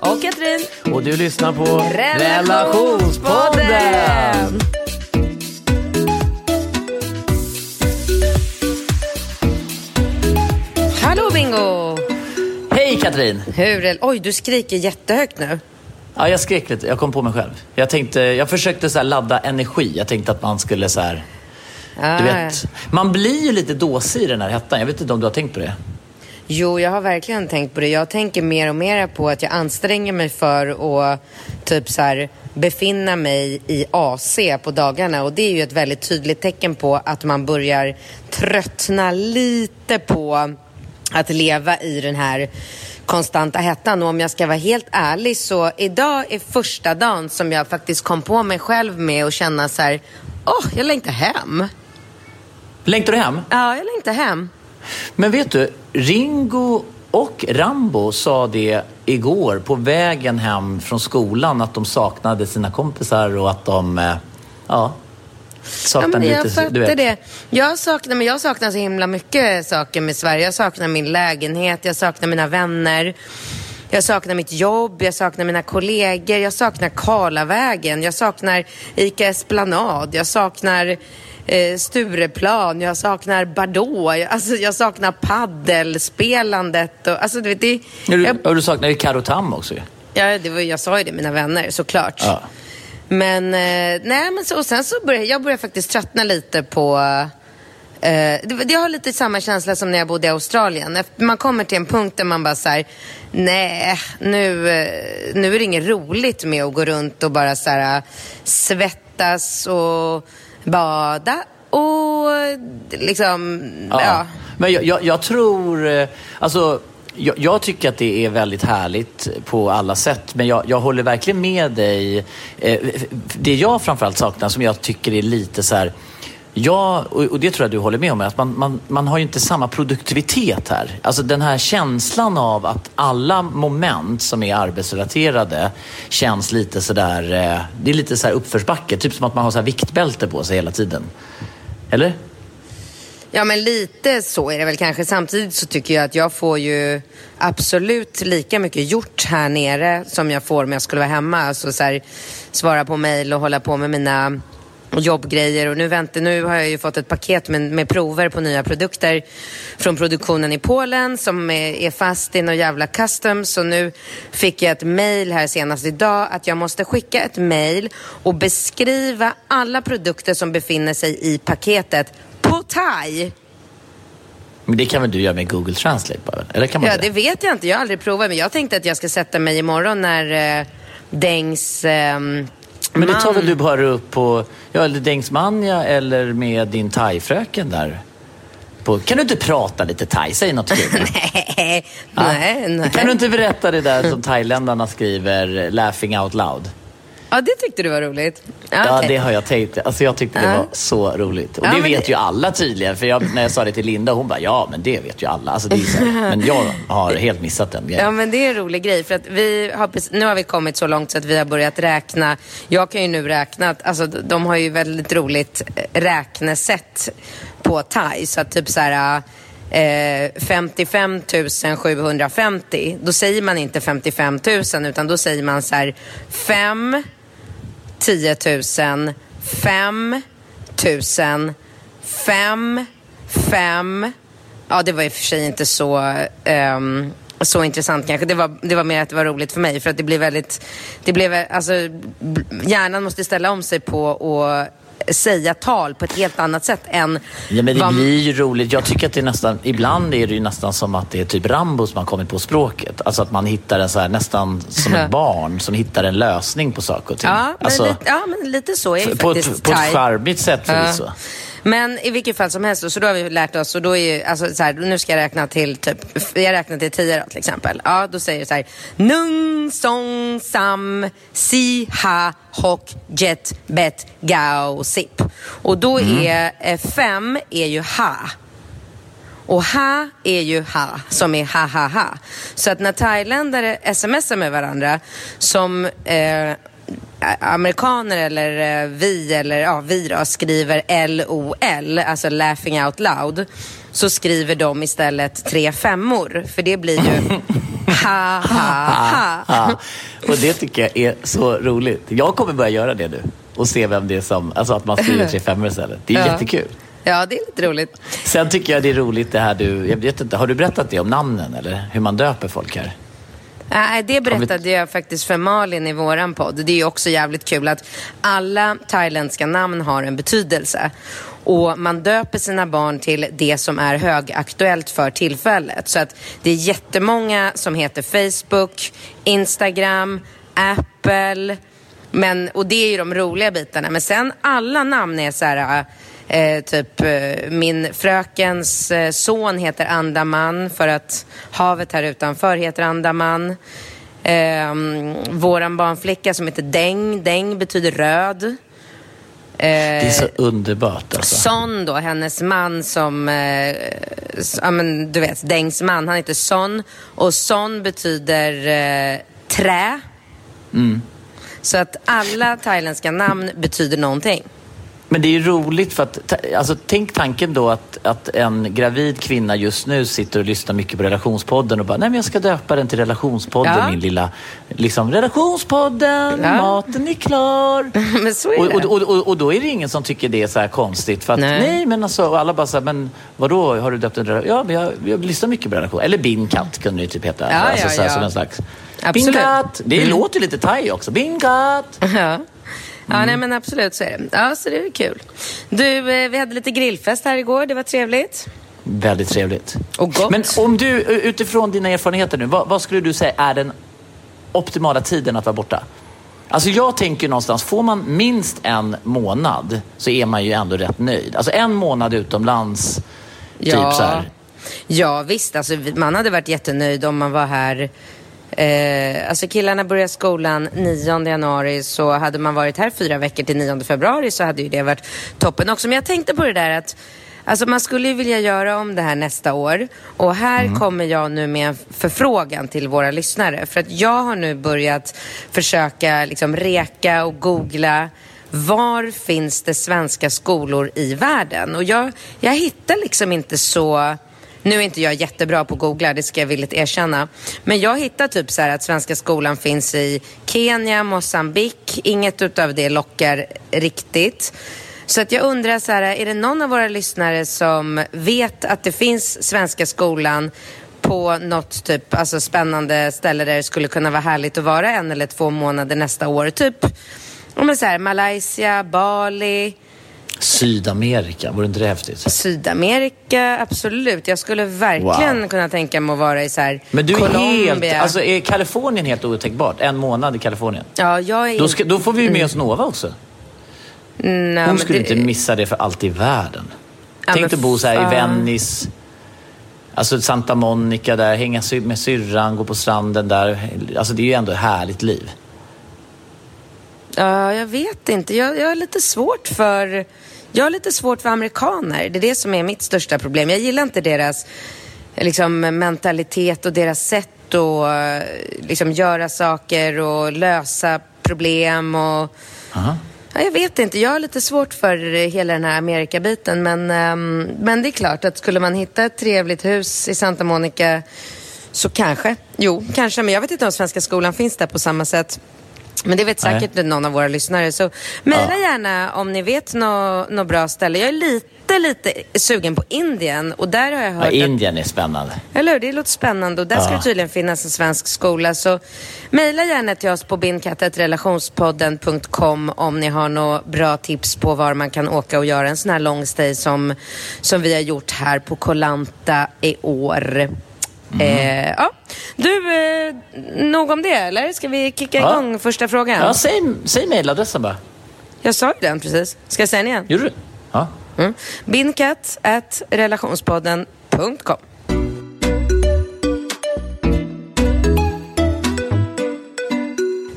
Och Katrin. Och du lyssnar på Relationspodden. Hallå Bingo! Hej Katrin! Hur är... Oj, du skriker jättehögt nu. Ja, jag skrek lite. Jag kom på mig själv. Jag, tänkte, jag försökte så ladda energi. Jag tänkte att man skulle så här... Ah, Du vet, man blir ju lite dåsig i den här hettan. Jag vet inte om du har tänkt på det? Jo, jag har verkligen tänkt på det. Jag tänker mer och mer på att jag anstränger mig för att typ så här, befinna mig i AC på dagarna. Och det är ju ett väldigt tydligt tecken på att man börjar tröttna lite på att leva i den här konstanta hettan. Och om jag ska vara helt ärlig så idag är första dagen som jag faktiskt kom på mig själv med att känna så här, åh, jag längtar hem. Längtar du hem? Ja, jag längtar hem. Men vet du, Ringo och Rambo sa det igår på vägen hem från skolan att de saknade sina kompisar och att de, eh, ja, Ja, saknade men jag lite, fattar du vet. det. Jag saknar, men jag saknar så himla mycket saker med Sverige. Jag saknar min lägenhet, jag saknar mina vänner. Jag saknar mitt jobb, jag saknar mina kollegor, jag saknar Karlavägen, jag saknar ICA Esplanad, jag saknar eh, Stureplan, jag saknar Bardot, jag, alltså, jag saknar paddelspelandet och alltså du vet det... Ja, du, Jag, och du saknar ju Karo Tam också ja, det var, jag sa ju det, mina vänner, såklart. Ja. Men, eh, nej men så, och sen så började jag började faktiskt tröttna lite på eh, det, jag har lite samma känsla som när jag bodde i Australien. Man kommer till en punkt där man bara så här, nej, nu, eh, nu är det inget roligt med att gå runt och bara så här, svettas och bada och liksom, ja. Men jag, jag, jag tror, eh, alltså jag, jag tycker att det är väldigt härligt på alla sätt. Men jag, jag håller verkligen med dig. Eh, Det jag framförallt saknar som jag tycker är lite så här Ja, och det tror jag du håller med om, att man, man, man har ju inte samma produktivitet här. Alltså den här känslan av att alla moment som är arbetsrelaterade känns lite sådär, eh, det är lite så här uppförsbacke. Typ som att man har så här viktbälte på sig hela tiden. Eller? Ja, men lite så är det väl kanske. Samtidigt så tycker jag att jag får ju absolut lika mycket gjort här nere som jag får om jag skulle vara hemma. Alltså så här, svara på mejl och hålla på med mina jobbgrejer och nu, väntar, nu har jag ju fått ett paket med, med prover på nya produkter från produktionen i Polen som är, är fast i någon jävla custom så nu fick jag ett mejl här senast idag att jag måste skicka ett mejl och beskriva alla produkter som befinner sig i paketet på thai. Men det kan väl du göra med Google Translate bara? Eller kan man Ja, inte det vet jag inte. Jag har aldrig provat. Men jag tänkte att jag ska sätta mig imorgon när eh, Dengs ehm, Men det tar väl du bara upp på, ja, eller Dengsmanja eller med din thai-fröken där? På, kan du inte prata lite thai? Säg något kul. nej, Ja. nej, nej. Kan du inte berätta det där som thailändarna skriver, laughing out loud? Ja, det tyckte du var roligt. Ja, Ja, det har jag tänkt. Alltså jag tyckte det Ja. var så roligt. Och Ja, det vet det- ju alla tydligen. För jag, när jag sa det till Linda, hon bara, ja men det vet ju alla. Alltså, det är så här. Men jag har helt missat den grejen. Ja, men det är en rolig grej. För att vi har, nu har vi kommit så långt så att vi har börjat räkna. Jag kan ju nu räkna, att- alltså de- har ju väldigt roligt eh, räknesätt på thai. Så att typ så här... Eh, 55 750, då säger man inte 55 000 utan då säger man så här 5 10 000, 5 000, 5, 5. Ja, det var i och för sig inte så Um, så intressant kanske. Det var, det var mer att det var roligt för mig. För att det blir väldigt... Det blev, alltså, hjärnan måste ställa om sig på att säga tal på ett helt annat sätt än... Ja, men det vad- blir ju roligt. Jag tycker att det nästan, ibland är det ju nästan som att det är typ Rambo som har kommit på språket. Alltså att man hittar en så här, nästan som ett barn som hittar en lösning på saker och ting. Ja, men, alltså, lite, ja, men lite så är det på, faktiskt. ett, på ett charmigt sätt förvisso. Ja. Men i vilket fall som helst, så då har vi lärt oss, och då är ju, alltså, så här, nu ska jag räkna till typ, jag räknar till tio då, till exempel. Ja, då säger jag så här, Nung, song, sam, si, ha, hock, jet, bet, gao, sip. Och då Mm. är eh, fem är ju ha. Och ha är ju ha, som är ha ha ha. Så att när thailändare smsar med varandra som eh, amerikaner eller eh, vi eller ja, vi då skriver LOL, alltså laughing out loud, så skriver de istället tre femmor. För det blir ju ha ha ha. Ja, och det tycker jag är så roligt. Jag kommer börja göra det nu och se vem det är som, alltså att man skriver tre femmor istället. Det är Ja. jättekul. Ja, det är lite roligt. Sen tycker jag det är roligt det här du, jag vet inte, har du berättat det om namnen eller hur man döper folk här? Nej, det berättade jag faktiskt för Malin i våran podd. Det är ju också jävligt kul att alla thailändska namn har en betydelse. Och man döper sina barn till det som är högaktuellt för tillfället. Så att det är jättemånga som heter Facebook, Instagram, Apple. Men, och det är ju de roliga bitarna. Men sen alla namn är så här... Eh, typ eh, min frökens eh, son heter Andaman för att havet här utanför heter Andaman. Eh, våran barnflicka som heter Deng, Deng betyder röd. Det är Eh, så underbart alltså. Son då, hennes man som, eh, ja men du vet, Dengs man, han heter Son. Och Son betyder eh, trä. Mm. Så att alla thailändska namn betyder någonting. Men det är ju roligt för att, alltså tänk tanken då att, att en gravid kvinna just nu sitter och lyssnar mycket på relationspodden och bara, nej men jag ska döpa den till relationspodden, Ja. min lilla, liksom relationspodden, Ja. maten är klar. men så är Och, det. och, och, och, då är det ingen som tycker det är så här konstigt. För att, nej. Nej. men alltså, och alla bara så här, men vadå, har du döpt en relation? Ja, men jag, jag lyssnar mycket på relation. Eller Binkat kunde det typ heta. Ja, alltså, ja, så här, ja. Som en slags... Absolut. Binkat! Det låter lite thai också. Binkat! Ja. Ja, Mm. nej men absolut så är det. Ja, så det är kul. Du, eh, vi hade lite grillfest här igår. Det var trevligt. Väldigt trevligt. Och gott. Men om du, utifrån dina erfarenheter nu, vad, vad skulle du säga är den optimala tiden att vara borta? Alltså jag tänker någonstans, får man minst en månad så är man ju ändå rätt nöjd. Alltså en månad utomlands, typ så här. Ja, visst. Alltså, man hade varit jättenöjd om man var här. Eh, alltså killarna börjar skolan 9 januari så hade man varit här fyra veckor till 9 februari så hade ju det varit toppen också. Men jag tänkte på det där att Alltså man skulle ju vilja göra om det här nästa år och här kommer jag nu med en förfrågan till våra lyssnare för att jag har nu börjat försöka liksom reka och googla var finns det svenska skolor i världen? Och jag, jag hittar liksom inte så... Nu är inte jag jättebra på att googla, det ska jag villigt erkänna. Men jag hittar typ så här att Svenska skolan finns i Kenya, Mosambik. Inget utav det lockar riktigt. Så att jag undrar så här, är det någon av våra lyssnare som vet att det finns Svenska skolan på något typ, alltså spännande ställe där det skulle kunna vara härligt att vara en eller två månader nästa år? Typ, om så här, Malaysia, Bali, Sydamerika, vore inte det häftigt? Sydamerika, absolut. Jag skulle verkligen Wow. kunna tänka mig att vara i så här Men du är Colombia. helt, alltså är Kalifornien helt otänkbart? En månad i Kalifornien? Ja, jag är Då, ska, då får vi ju med oss Nova också. Nej, Hon skulle det- inte missa det för allt i världen. Ja, Tänk dig bo så här i. Venice, alltså Santa Monica där, hänga med syrran, gå på stranden där. Alltså det är ju ändå ett härligt liv. Ja, jag vet inte. Jag, jag har lite svårt för... Jag har lite svårt för amerikaner. Det är det som är mitt största problem. Jag gillar inte deras liksom, mentalitet och deras sätt att eh, liksom, göra saker och lösa problem. Och... Aha. Ja, jag vet inte. Jag har lite svårt för hela den här Amerikabiten. Men, ehm, men det är klart att skulle man hitta ett trevligt hus i Santa Monica så kanske. Jo, kanske. Men jag vet inte om Svenska skolan finns där på samma sätt. Men det vet säkert Nej. någon av våra lyssnare. Så mejla Ja. gärna om ni vet något nå bra ställe. Jag är lite, lite sugen på Indien. Och där har jag Ja, hört att Indien är spännande. eller hur? Det låter spännande och där ska Ja. det tydligen finnas en svensk skola. Så mejla gärna till oss på bindkattetrelationspodden.com om ni har några bra tips på var man kan åka och göra en sån här long stay som, som vi har gjort här på Kolanta i år. Mm. Eh, ja. Du, eh, nog om det eller? Ska vi kicka Ja. igång första frågan? Ja, säg, säg mejladressen bara. Jag sa ju den precis. Ska jag säga den igen? Gjorde du? Ja. Mm. Bindkatt at relationspodden.com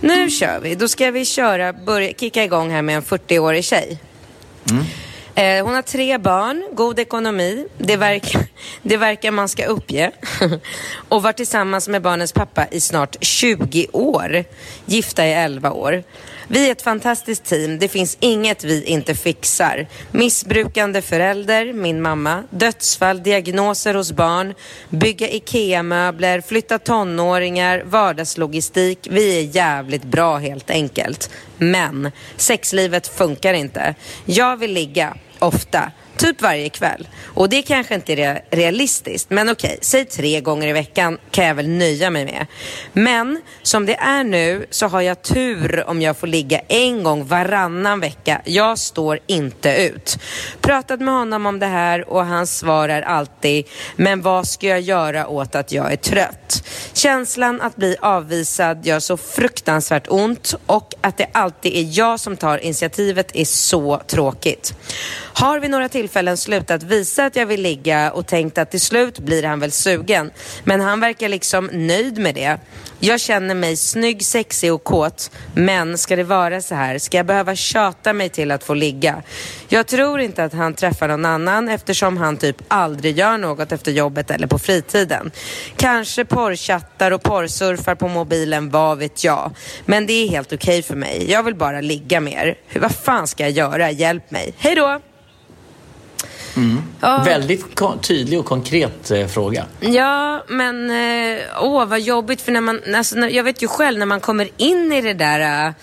Nu kör vi. Då ska vi köra, börja, kicka igång här med en 40-årig tjej. Eh, hon har tre barn, god ekonomi, det, verk, det verkar man ska uppge. och var tillsammans med barnens pappa i snart 20 år. Gifta i 11 år. Vi är ett fantastiskt team, det finns inget vi inte fixar. Missbrukande förälder, min mamma, dödsfall, diagnoser hos barn, bygga IKEA-möbler, flytta tonåringar, vardagslogistik. Vi är jävligt bra helt enkelt. Men sexlivet funkar inte. Jag vill ligga, ofta. Typ varje kväll. Och det kanske inte är realistiskt. Men okej, säg tre gånger i veckan kan jag väl nöja mig med. Men som det är nu så har jag tur om jag får ligga en gång varannan vecka. Jag står inte ut. Pratat med honom om det här och hans svar är alltid Men vad ska jag göra åt att jag är trött? Känslan att bli avvisad gör så fruktansvärt ont och att det alltid är jag som tar initiativet är så tråkigt. Har vi några till tillfällen slutat visa att jag vill ligga och tänkt att till slut blir han väl sugen. Men han verkar liksom nöjd med det. Jag känner mig snygg, sexig och kåt. Men ska det vara så här? Ska jag behöva tjata mig till att få ligga? Jag tror inte att han träffar någon annan eftersom han typ aldrig gör något efter jobbet eller på fritiden. Kanske porrchattar och porrsurfar på mobilen, vad vet jag. Men det är helt okej för mig. Jag vill bara ligga mer. Hur, vad fan ska jag göra? Hjälp mig. Hej då! Ja. Väldigt tydlig och konkret eh, fråga. Ja, men eh, åh vad jobbigt för när man, alltså, när, jag vet ju själv när man kommer in i det där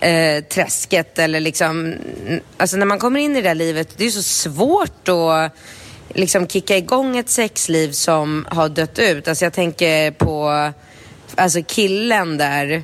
eh, träsket eller liksom, mm, alltså när man kommer in i det där livet, det är så svårt att liksom kicka igång ett sexliv som har dött ut. Alltså jag tänker på, alltså killen där.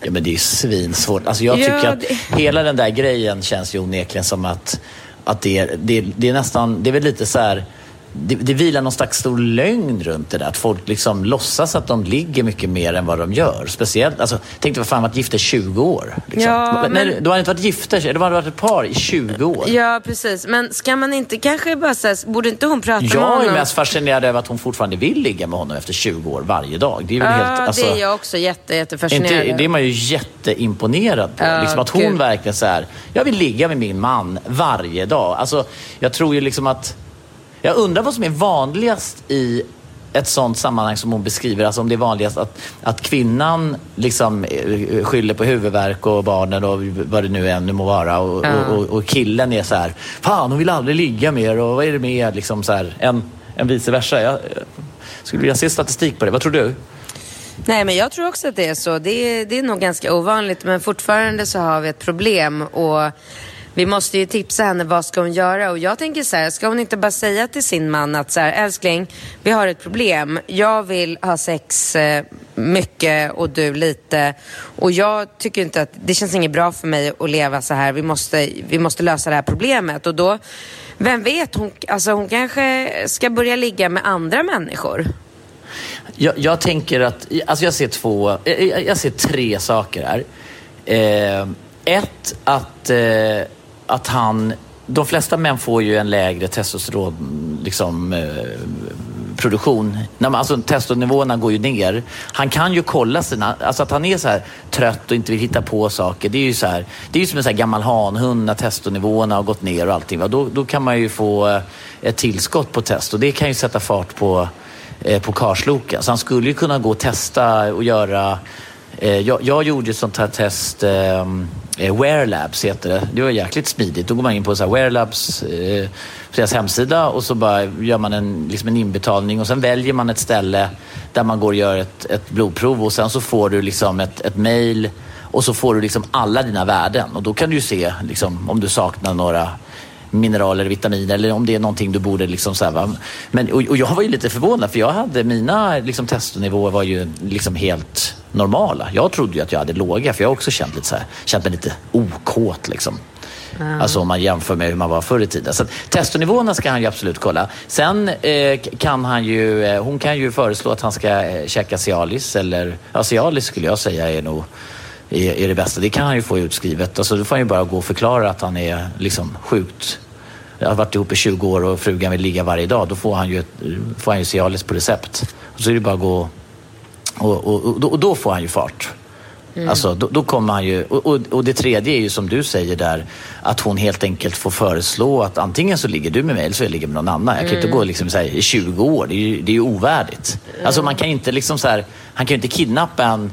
Ja, men det är ju svinsvårt. Alltså jag Ja, tycker att det- hela den där grejen känns ju onekligen som att, att det, är- det, det är nästan, det är väl lite så här, det, det vilar någon slags stor lögn runt det där. Att folk liksom låtsas att de ligger mycket mer än vad de gör. Speciellt, alltså, tänk dig vad fan varit gifta i 20 år. Liksom. Ja, Nej, men- Du har inte varit gifta, du har varit ett par i 20 år. Ja, precis. Men ska man inte kanske bara säga, borde inte hon prata med Jag honom? är mest fascinerad över att hon fortfarande vill ligga med honom efter 20 år varje dag. Det är väl Ja, helt... Alltså, det är jag också jätte, jättefascinerad Inte, det är man ju jätteimponerad på. Ja, liksom att hon gud. verkligen så här, jag vill ligga med min man varje dag. Alltså, jag tror ju liksom att, jag undrar vad som är vanligast i ett sånt sammanhang som hon beskriver. Alltså om det är vanligast att, att kvinnan liksom eh, skyller på huvudvärk och barnen och vad det nu än må vara. Och, Ja. och, och, och killen är så här, fan hon vill aldrig ligga mer och vad är det med liksom så här, en, en vice versa. Jag, jag skulle vilja se statistik på det. Vad tror du? Nej, men jag tror också att det är så. Det är, det är nog ganska ovanligt, men fortfarande så har vi ett problem och vi måste ju tipsa henne vad ska hon göra och jag tänker så här, ska hon inte bara säga till sin man att så här, älskling, vi har ett problem. Jag vill ha sex eh, mycket och du lite och jag tycker inte att det känns inget bra för mig att leva så här. Vi måste, vi måste lösa det här problemet och då, vem vet, hon, alltså hon kanske ska börja ligga med andra människor. Jag, jag tänker att, alltså jag ser två, jag, jag ser tre saker här. Eh, ett, att, eh, att han, de flesta män får ju en lägre testosteron, liksom, eh, produktion. Alltså testonivåerna går ju ner. Han kan ju kolla sina, alltså att han är så här trött och inte vill hitta på saker. Det är ju så här, det är ju som en så här gammal hanhund när testonivåerna har gått ner och allting. Va? Då, då kan man ju få eh, ett tillskott på test och det kan ju sätta fart på eh, på karsloken. Så han skulle ju kunna gå och testa och göra Eh, jag, jag gjorde ett sånt här test, eh, eh, Wear Labs heter det. Det var jäkligt smidigt. Då går man in på så här Wear Labs, eh, deras hemsida och så bara gör man en, liksom en inbetalning och sen väljer man ett ställe där man går och gör ett, ett blodprov och sen så får du liksom ett, ett mail och så får du liksom alla dina värden och då kan du ju se liksom, om du saknar några mineraler, vitaminer eller om det är någonting du borde liksom så här, va? Men, och, och, jag var ju lite förvånad för jag hade mina liksom, testnivåer var ju liksom helt normala. Jag trodde ju att jag hade låga för jag har också känt, lite så här, känt mig lite okåt liksom. Mm. Alltså om man jämför med hur man var förr i tiden. Så testonivåerna ska han ju absolut kolla. Sen eh, kan han ju, eh, hon kan ju föreslå att han ska eh, käka Cialis eller, ja Cialis skulle jag säga är nog är, är det bästa. Det kan han ju få utskrivet. Alltså, då får han ju bara gå och förklara att han är liksom sjukt jag har varit ihop i 20 år och frugan vill ligga varje dag. Då får han ju, får han ju Cialis på recept. Och så är det bara att gå och, och, och, och då får han ju fart. Mm. Alltså, då, då, kommer han ju, och, och, det tredje är ju som du säger där, att hon helt enkelt får föreslå att antingen så ligger du med mig eller så jag ligger med någon annan. Jag kan mm. inte gå liksom så här, i 20 år, det är ju, det är ju ovärdigt. Mm. Alltså man kan inte liksom så här, han kan ju inte kidnappa en,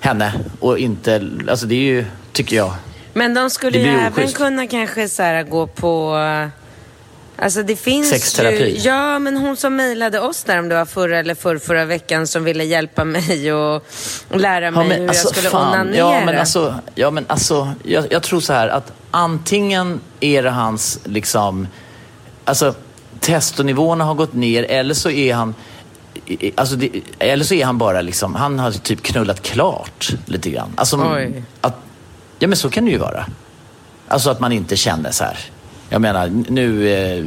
henne och inte, alltså det är ju, tycker jag. Men de skulle ju även kunna kanske så här, gå på Alltså det finns Sexterapi? Ju, ja, men hon som mejlade oss där om det var förra eller förra, förra veckan som ville hjälpa mig och, och lära mig ja, hur alltså, jag skulle fan, onanera. Ja, men alltså, ja, men alltså jag, jag, tror så här att antingen är det hans, liksom, alltså testonivåerna har gått ner eller så är han Alltså det, eller så är han bara liksom, han har typ knullat klart lite grann. Alltså, att, ja men så kan det ju vara. Alltså att man inte känner så här. Jag menar, nu... Eh,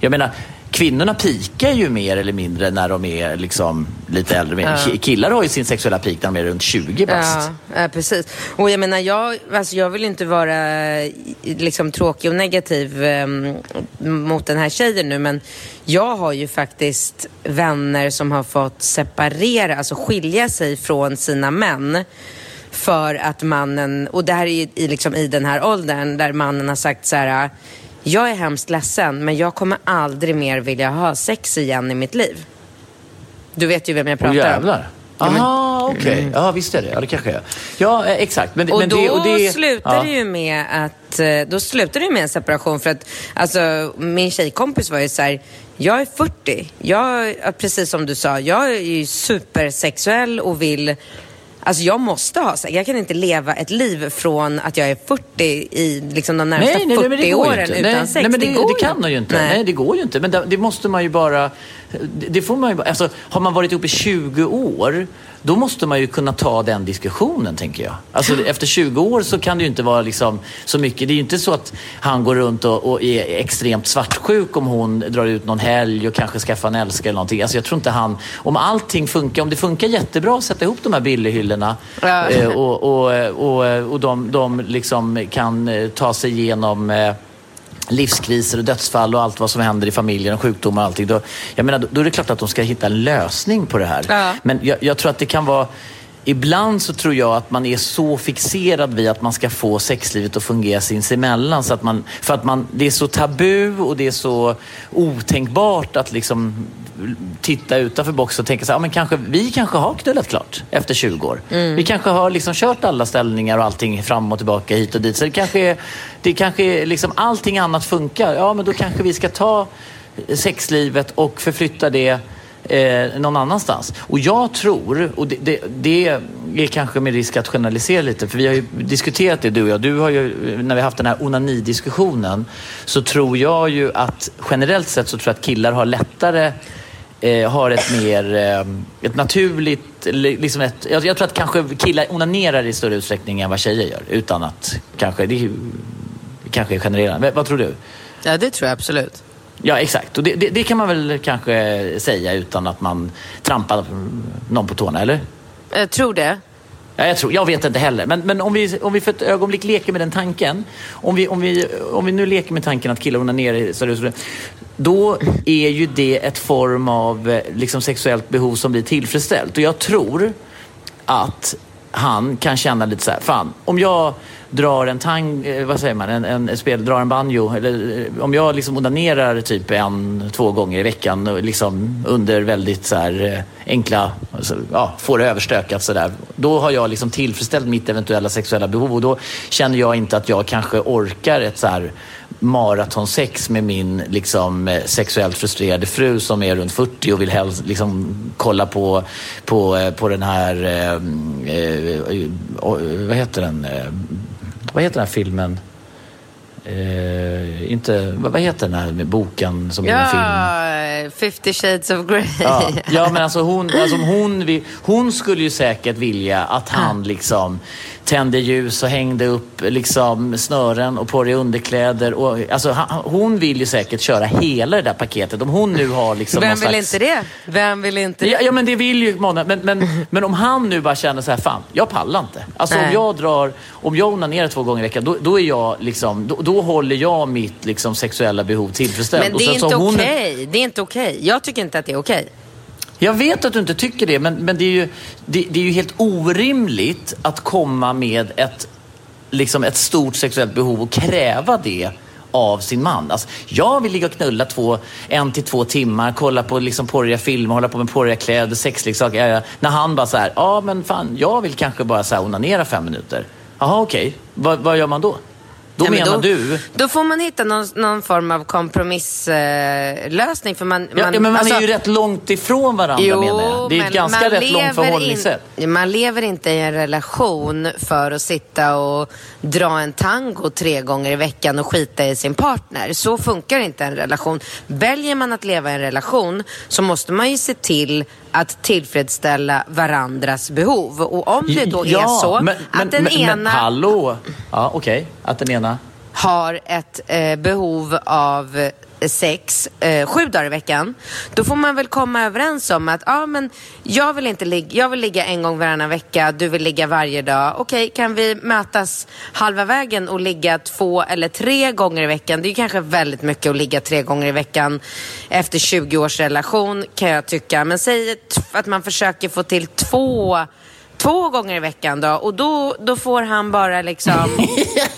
jag menar, kvinnorna pikar ju mer eller mindre när de är liksom lite äldre. Ja. Killar har ju sin sexuella peak när de är runt 20 bast. Ja, precis. Och jag menar, jag, alltså jag vill inte vara liksom tråkig och negativ eh, mot den här tjejen nu, men jag har ju faktiskt vänner som har fått separera, alltså skilja sig från sina män för att mannen, och det här är i, liksom i den här åldern där mannen har sagt så här jag är hemskt ledsen, men jag kommer aldrig mer vilja ha sex igen i mitt liv. Du vet ju vem jag pratar om. jävlar. Aha, okej. Okay. Mm. Ja, visst är det. Ja, det kanske är. Ja, eh, exakt. Men, och men då det, och det, slutar ja. det ju med att, eh, då slutar det med en separation för att, alltså min tjejkompis var ju så här, jag är 40. Jag, precis som du sa, jag är ju supersexuell och vill Alltså jag måste ha sex. Jag kan inte leva ett liv från att jag är 40 i liksom de närmsta nej, nej, 40 nej, åren utan nej, sex. Nej, men det, det, det kan man ju inte. Nej. nej. det går ju inte. Men det, det måste man ju bara... Det får man ju, alltså, har man varit ihop i 20 år då måste man ju kunna ta den diskussionen, tänker jag. Alltså, efter 20 år så kan det ju inte vara liksom så mycket. Det är ju inte så att han går runt och, och är extremt svartsjuk om hon drar ut någon helg och kanske skaffar en älskare eller någonting. Alltså, jag tror inte han... Om allting funkar, om det funkar jättebra att sätta ihop de här billighyllorna eh, och, och, och, och de, de liksom kan eh, ta sig igenom eh, livskriser och dödsfall och allt vad som händer i familjen och sjukdomar och allting. Då, jag menar, då är det klart att de ska hitta en lösning på det här. Ja. Men jag, jag tror att det kan vara Ibland så tror jag att man är så fixerad vid att man ska få sexlivet att fungera sinsemellan. Så att man, för att man, det är så tabu och det är så otänkbart att liksom titta utanför boxen och tänka så här, ja, men kanske, vi kanske har knullat klart efter 20 år. Mm. Vi kanske har liksom kört alla ställningar och allting fram och tillbaka hit och dit. Så det kanske är, det kanske är liksom allting annat funkar. Ja, men då kanske vi ska ta sexlivet och förflytta det eh, någon annanstans. Och jag tror, och det, det, det, är kanske med risk att generalisera lite, för vi har ju diskuterat det du och jag. Du har ju, när vi har haft den här onani-diskussionen, så tror jag ju att generellt sett så tror jag att killar har lättare eh, har ett mer eh, ett naturligt... Liksom ett, jag, jag, tror att kanske killar onanerar i större utsträckning än vad tjejer gör. Utan att kanske... Det, kanske är generellt. Vad tror du? Ja, det tror jag absolut. Ja, exakt. Och det, det, det, kan man väl kanske säga utan att man trampar någon på tårna, eller? Jag tror det. Ja, jag, tror, jag vet inte heller. Men, men om, vi, om vi för ett ögonblick leker med den tanken. Om vi, om vi, om vi nu leker med tanken att killar onanerar seriöst. Då är ju det ett form av eh, liksom, sexuellt behov som blir tillfredsställt. Och jag tror att han kan känna lite så här, fan, om jag drar en tang, eh, vad säger man, en, en, spel, drar en banjo, eller eh, om jag liksom onanerar typ en, två gånger i veckan och liksom under väldigt så här eh, enkla, alltså, ja, får det överstökat sådär. Då har jag liksom tillfredsställt mitt eventuella sexuella behov och då känner jag inte att jag kanske orkar ett så här maratonsex med min liksom, sexuellt frustrerade fru som är runt 40 och vill helst liksom, kolla på, på, på den här, eh, eh, vad heter den, eh, vad heter den här filmen? Eh, inte, vad, heter den här med boken som är en film? Ja, 50 shades of Grey. Ja, ja men alltså hon, alltså hon, hon skulle ju säkert vilja att han liksom tände ljus och hängde upp liksom snören och på i underkläder. Och, alltså, hon vill ju säkert köra hela det där paketet. Om hon nu har liksom Vem vill slags... inte det? Vem vill inte det? Ja, ja men det vill ju många. Men, men, men om han nu bara känner så här, fan, jag pallar inte. Alltså om Nej. jag drar, om jag onanerar två gånger i veckan, då, då är jag liksom, då, då håller jag mitt liksom sexuella behov tillfredsställt. Men det är inte hon- okej. Det är inte okej. Jag tycker inte att det är okej. Jag vet att du inte tycker det, men, men det, är ju, det, det är ju helt orimligt att komma med ett, liksom ett stort sexuellt behov och kräva det av sin man. Alltså, jag vill ligga och knulla två, en till två timmar, kolla på liksom porriga filmer, hålla på med porriga kläder, sexleksaker. Ja, ja. När han bara så här, ja men fan, jag vill kanske bara så här onanera fem minuter. Jaha, okej. Okay. vad gör man då? Då Ja, men menar då, du... Då får man hitta någon, någon form av kompromisslösning. Eh, för man, Ja, ja, men man alltså- är ju rätt långt ifrån varandra menar jag. Det är ett ganska man rätt långt förhållningssätt. In, man lever inte i en relation för att sitta och dra en tango tre gånger i veckan och skita i sin partner. Så funkar inte en relation. Väljer man att leva i en relation så måste man ju se till att tillfredsställa varandras behov. Och om det då är så men, men, att den men, ena Men hallå! Ja, okej. Att den ena... har ett eh, behov av sex eh, sju dagar i veckan, då får man väl komma överens om att ja, men jag vill inte ligga, jag vill ligga en gång varannan vecka, du vill ligga varje dag. Okej, kan vi mötas halva vägen och ligga två eller tre gånger i veckan? Det är kanske väldigt mycket att ligga tre gånger i veckan efter 20 års relation kan jag tycka. Men säg att man försöker få till två Två gånger i veckan då och då, då får han bara liksom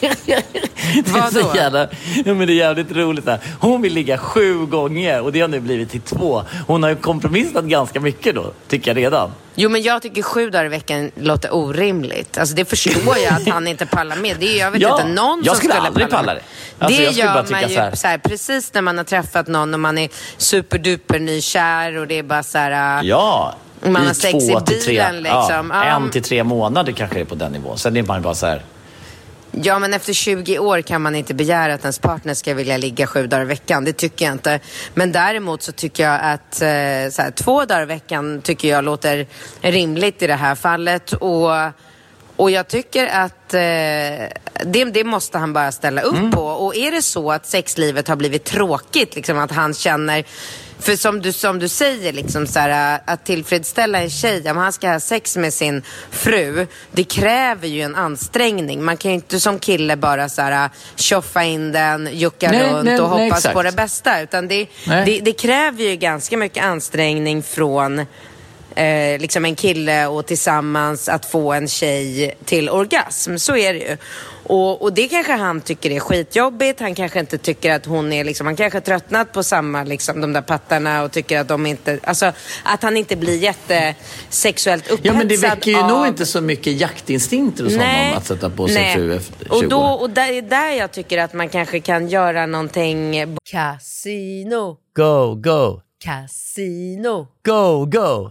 Det är så Vadå? jävla, ja, men det är jävligt roligt. Där. Hon vill ligga sju gånger och det har nu blivit till två. Hon har ju kompromissat ganska mycket då, tycker jag redan. Jo, men jag tycker sju dagar i veckan låter orimligt. Alltså det förstår jag att han inte pallar med. Det är, jag vet Ja, inte, någon jag som skulle aldrig palla med. det. Alltså, det jag skulle gör bara tycka man ju så här. precis när man har träffat någon och man är superduper nykär och det är bara så här... äh, Ja, Man har sex i till tre, bilen, liksom. Ja, Ja. en till tre månader kanske det är på den nivån. Sen är man bara så här. Ja, men efter 20 år kan man inte begära att ens partner ska vilja ligga sju dagar i veckan. Det tycker jag inte. Men däremot så tycker jag att eh, här, två dagar i veckan tycker jag låter rimligt i det här fallet. Och, och jag tycker att eh, det, det måste han bara ställa upp på. Och är det så att sexlivet har blivit tråkigt, liksom att han känner för som du, som du säger, liksom så här, att tillfredsställa en tjej, om han ska ha sex med sin fru, det kräver ju en ansträngning. Man kan ju inte som kille bara så här, tjoffa in den, jucka Nej, runt nej, och nej, hoppas exakt. på det bästa. Utan det, Nej. det, det kräver ju ganska mycket ansträngning från eh, liksom en kille och tillsammans att få en tjej till orgasm. Så är det ju. Och, och det kanske han tycker är skitjobbigt. Han kanske inte tycker att hon är liksom, han kanske har tröttnat på samma liksom de där pattarna och tycker att de inte, alltså att han inte blir jättesexuellt upphetsad Ja, men det väcker ju av... nog inte så mycket jaktinstinkter hos honom att sätta på sin nej. fru efter 20 och då, år. och där är där jag tycker att man kanske kan göra någonting... Casino, Go, go, casino, go, go,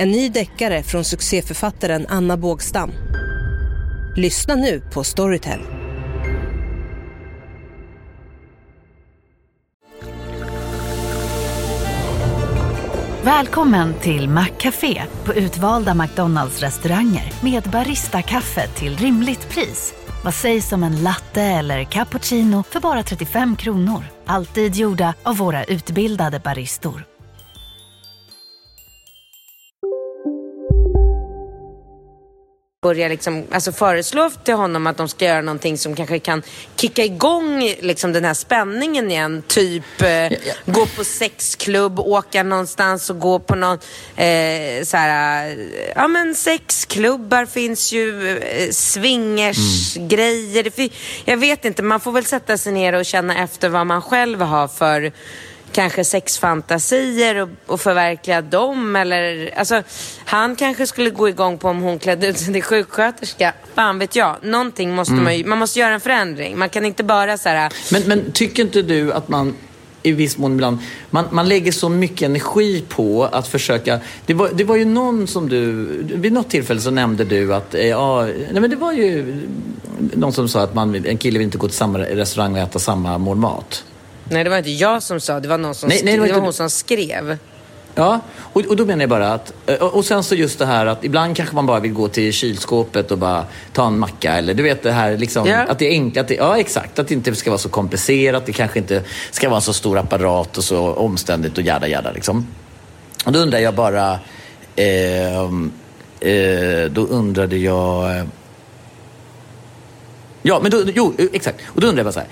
En ny deckare från succéförfattaren Anna Bågstam. Lyssna nu på Storytel. Välkommen till Maccafé på utvalda McDonalds restauranger med Baristakaffe till rimligt pris. Vad sägs om en latte eller cappuccino för bara 35 kronor? Alltid gjorda av våra utbildade baristor. Börja liksom, alltså föreslå till honom att de ska göra någonting som kanske kan kicka igång liksom den här spänningen igen. Typ eh, gå på sexklubb, åka någonstans och gå på någon eh, så här, ja men sexklubbar finns ju, eh, swingersgrejer. Fin- Jag vet inte, man får väl sätta sig ner och känna efter vad man själv har för kanske sexfantasier och, och förverkliga dem eller alltså han kanske skulle gå igång på om hon klädde ut sig till sjuksköterska. Fan vet jag. Någonting måste man ju, man måste göra en förändring. Man kan inte bara så här. Men, men tycker inte du att man i viss mån ibland, man, man lägger så mycket energi på att försöka, det var, det var ju någon som du, vid något tillfälle så nämnde du att, eh, ja, nej men det var ju någon som sa att man, en kille vill inte gå till samma restaurang och äta samma mål mat. Nej det var inte jag som sa, det var någon som Nej, skrev, nej, det var det var hon som skrev. Ja, och, och då menar jag bara att, och, och sen så just det här att ibland kanske man bara vill gå till kylskåpet och bara ta en macka eller du vet det här liksom, Ja. att det är enkelt, att det, ja exakt, att det inte ska vara så komplicerat, det kanske inte ska vara en så stor apparat och så omständigt och jada jada liksom. Och då undrar jag bara, ehm, eh, då undrade jag, eh, ja men då, jo exakt, och då undrar jag bara så här,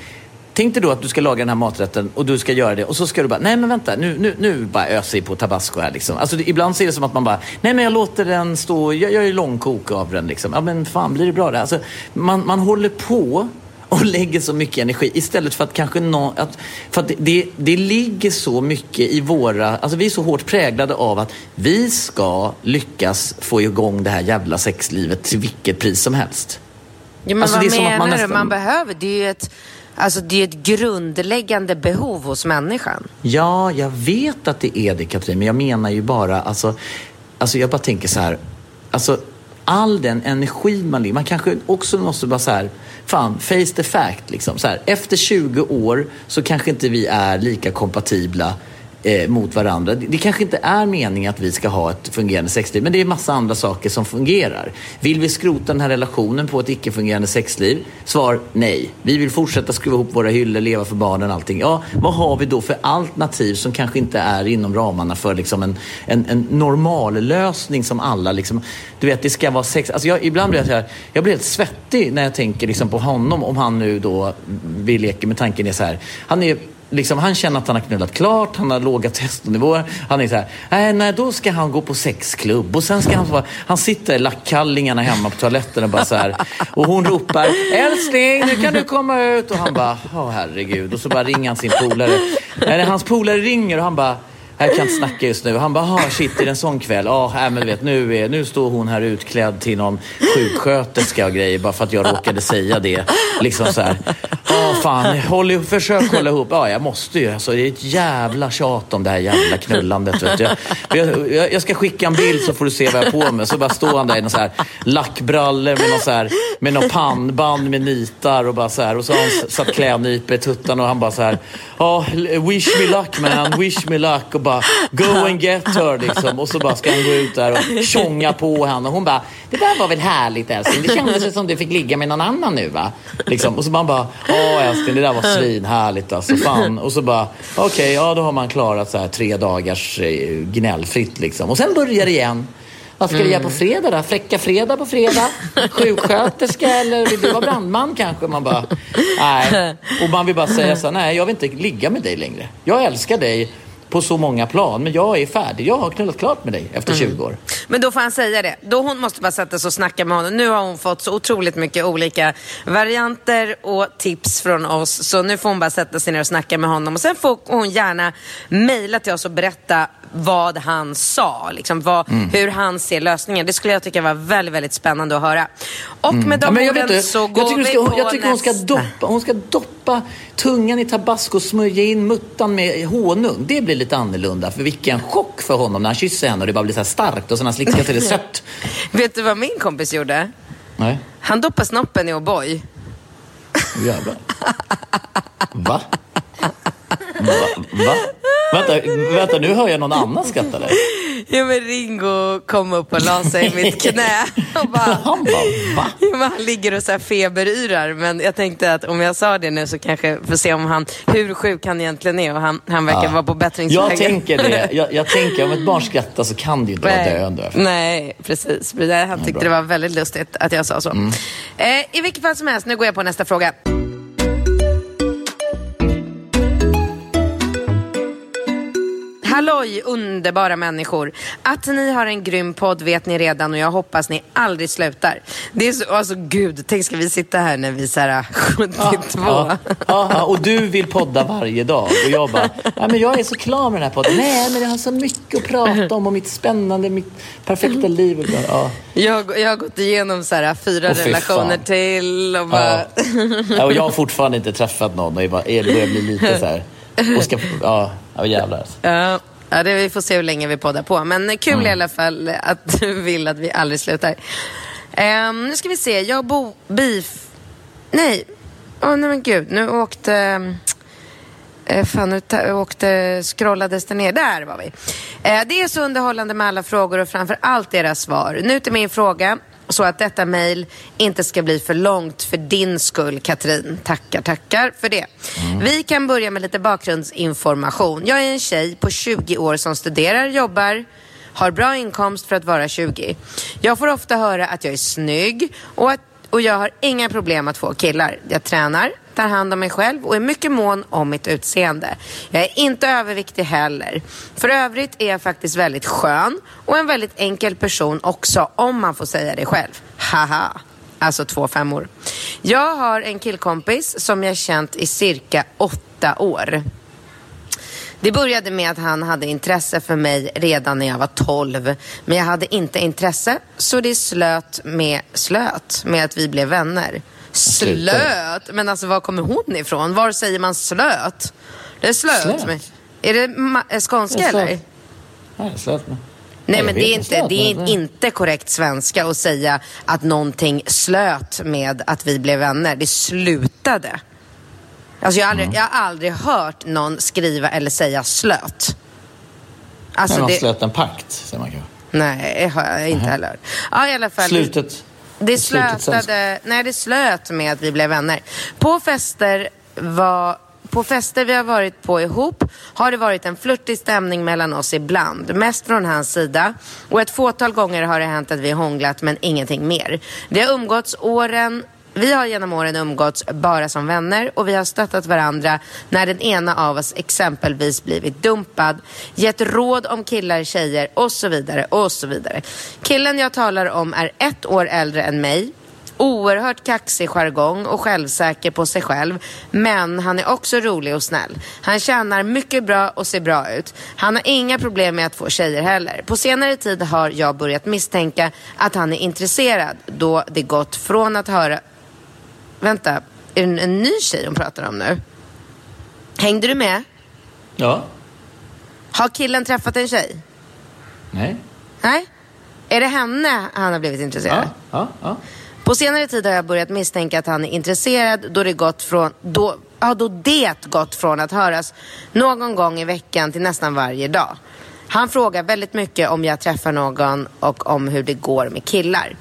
Tänk dig då att du ska laga den här maträtten och du ska göra det och så ska du bara, nej men vänta, nu, nu, nu bara öser i på tabasco här liksom. Alltså det, ibland ser det som att man bara, nej men jag låter den stå, jag gör ju långkok av den liksom. Ja men fan blir det bra det? Alltså man, man håller på och lägger så mycket energi istället för att kanske nå, att, för att det, det, det ligger så mycket i våra, alltså vi är så hårt präglade av att vi ska lyckas få igång det här jävla sexlivet till vilket pris som helst. Ja, men Alltså, vad menar man du? nästan- Man behöver, det är ju ett, alltså det är ett grundläggande behov hos människan. Ja, jag vet att det är det Katrin, men jag menar ju bara, alltså, alltså jag bara tänker så här, alltså all den energi man lägger, man kanske också måste bara så här, fan, face the fact liksom. Så här, efter 20 år så kanske inte vi är lika kompatibla eh, mot varandra. Det, det kanske inte är meningen att vi ska ha ett fungerande sexliv, men det är massa andra saker som fungerar. Vill vi skrota den här relationen på ett icke-fungerande sexliv? Svar nej. Vi vill fortsätta skruva ihop våra hyllor, leva för barnen, allting. Ja, vad har vi då för alternativ som kanske inte är inom ramarna för liksom en, en, en normal lösning som alla liksom, du vet, det ska vara sex. Alltså jag, ibland blir jag så här, jag blir helt svettig när jag tänker liksom på honom, om han nu då, vi leker med tanken är så här, han är Liksom, han känner att han har knullat klart, han har låga testosteronivåer. Han är så här, nej, nej, då ska han gå på sexklubb. Och sen ska han, vara- han sitter i lackkallingarna hemma på toaletten och bara så här. Och hon ropar, älskling, nu kan du komma ut. Och han bara, åh herregud. Och så bara ringer han sin polare. Eller hans polare ringer och han bara, jag kan inte snacka just nu. Han bara, ah, shit, är det en sån kväll? Ja, äh, men du vet, nu, är, nu står hon här utklädd till någon sjuksköterska och grejer bara för att jag råkade säga det. Liksom så här, ja fan, håll, försök hålla ihop. Ja, jag måste ju. Alltså, det är ett jävla tjat om det här jävla knullandet. Vet du. Jag, jag, jag ska skicka en bild så får du se vad jag har på mig. Så bara står han där i någon så här lackbrallor med någon, så här, med någon pannband med nitar och bara så här. Och så har han satt klädnypor i tuttarna och han bara så här, ja, wish me luck man, wish me luck. Och bara, go and get her liksom. Och så bara ska han gå ut där och tjonga på henne. Och hon bara, det där var väl härligt älskling. Det kändes som du fick ligga med någon annan nu va? Liksom. Och så man bara, ja älskling det där var svinhärligt alltså. Fan. Och så bara, okej, ja då har man klarat så här tre dagars eh, gnällfritt liksom. Och sen börjar det igen. Vad ska du göra på fredag då? Fräcka fredag på fredag? Sjuksköterska eller vill du vara brandman kanske? Man bara, nej. Och man vill bara säga så här, nej jag vill inte ligga med dig längre. Jag älskar dig på så många plan, men jag är färdig. Jag har knullat klart med dig efter 20 år. Men då får han säga det. Då hon måste bara sätta sig och snacka med honom. Nu har hon fått så otroligt mycket olika varianter och tips från oss. Så nu får hon bara sätta sig ner och snacka med honom. Och sen får hon gärna mejla till oss och berätta vad han sa. Liksom vad, Mm. Hur han ser lösningen. Det skulle jag tycka var väldigt, väldigt spännande att höra. Och med Mm. Ja, de jag, orden inte, så går jag tycker, vi ska, på jag tycker hon ska doppa, hon ska doppa tungan i tabasco och smörja in muttan med honung. Det blir lite annorlunda. För vilken chock för honom när han kysser henne och det bara blir så här starkt och sen han slickar är det sött. Vet du vad min kompis gjorde? Nej, Han doppade snoppen i O'boy. jävlar. Va? Va? Va? Vänta, vänta, nu hör jag någon annan skratta där. Ja men Ringo kom upp och la sig i mitt knä och bara... Han bara, va? Ja, men han ligger och så här feberyrar men jag tänkte att om jag sa det nu så kanske får se om han, hur sjuk han egentligen är och han, han verkar Ja. vara på bättringsvägen. Jag tänker det. Jag, jag tänker om ett barn skrattar så kan det ju inte vara döende. Nej, precis. Han tyckte det var väldigt lustigt att jag sa så. Eh, I vilket fall som helst, nu går jag på nästa fråga. Halloj underbara människor. Att ni har en grym podd vet ni redan och jag hoppas ni aldrig slutar. Det är så, alltså gud, tänk ska vi sitta här när vi är så här 72. Ja, ja, ja, och du vill podda varje dag. Och jag bara, ja, men jag är så klar med den här podden. Nej, men jag har så mycket att prata om och mitt spännande, mitt perfekta liv. Och bara, Ja, Jag, jag har gått igenom så här fyra fy relationer fan. till och bara... ja. och jag har fortfarande inte träffat någon och jag bara, det börjar bli lite så här. Och ska, ja, ja jävlar. Ja, ja det, vi får se hur länge vi poddar på. Men kul i alla fall att du vill att vi aldrig slutar. Ehm, nu ska vi se. Jag bo... Beef... Nej. Åh, nej men gud. Nu åkte... Eh, fan, nu åkte, scrollades det ner. Där var vi. Eh, det är så underhållande med alla frågor och framför allt era svar. Nu till min fråga. Så att detta mejl inte ska bli för långt för din skull, Katrin. Tackar, tackar för det. Vi kan börja med lite bakgrundsinformation. Jag är en tjej på 20 år som studerar, jobbar, har bra inkomst för att vara 20. Jag får ofta höra att jag är snygg och, att, och jag har inga problem att få killar. Jag tränar, tar hand om mig själv och är mycket mån om mitt utseende. Jag är inte överviktig heller. För övrigt är jag faktiskt väldigt skön och en väldigt enkel person också, om man får säga det själv. Haha. Alltså två femmor. Jag har en killkompis som jag känt i cirka åtta år. Det började med att han hade intresse för mig redan när jag var 12. Men jag hade inte intresse, så det slöt med, slöt med att vi blev vänner. Slöt? Men alltså var kommer hon ifrån? Var säger man slöt? Det är slöt. Slöt? Med. Är det eh, skånska Det är eller? Nej, jag slöt mig. Nej Jag men det är, inte, det är men- inte korrekt svenska att säga att någonting slöt med att vi blev vänner. Det slutade. Alltså jag har aldrig, jag har aldrig hört någon skriva eller säga slöt. Alltså Nej, man det, slöt en pakt, säger man kanske. nej, har jag inte heller. Ja, i alla fall. Slutet. Det slutet slötade, nej det slöt med att vi blev vänner. På fester var på fester vi har varit på ihop har det varit en flörtig stämning mellan oss ibland. Mest från hans sida. Och ett fåtal gånger har det hänt att vi hånglat men ingenting mer. Vi har umgåtts åren vi har genom åren umgåtts bara som vänner och vi har stöttat varandra när den ena av oss exempelvis blivit dumpad, gett råd om killar, tjejer och så vidare och så vidare. Killen jag talar om är ett år äldre än mig, oerhört kaxig jargong och självsäker på sig själv. Men han är också rolig och snäll. Han tjänar mycket bra och ser bra ut. Han har inga problem med att få tjejer heller. På senare tid har jag börjat misstänka att han är intresserad då det gått från att höra... Vänta, är det en, en ny tjej hon pratar om nu? Hängde du med? Ja. Har killen träffat en tjej? Nej. Nej? Är det henne han har blivit intresserad? Ja. Ja. ja. På senare tid har jag börjat misstänka att han är intresserad då det gått från, då, ja, då det gått från att höras någon gång i veckan till nästan varje dag. Han frågar väldigt mycket om jag träffar någon och om hur det går med killar.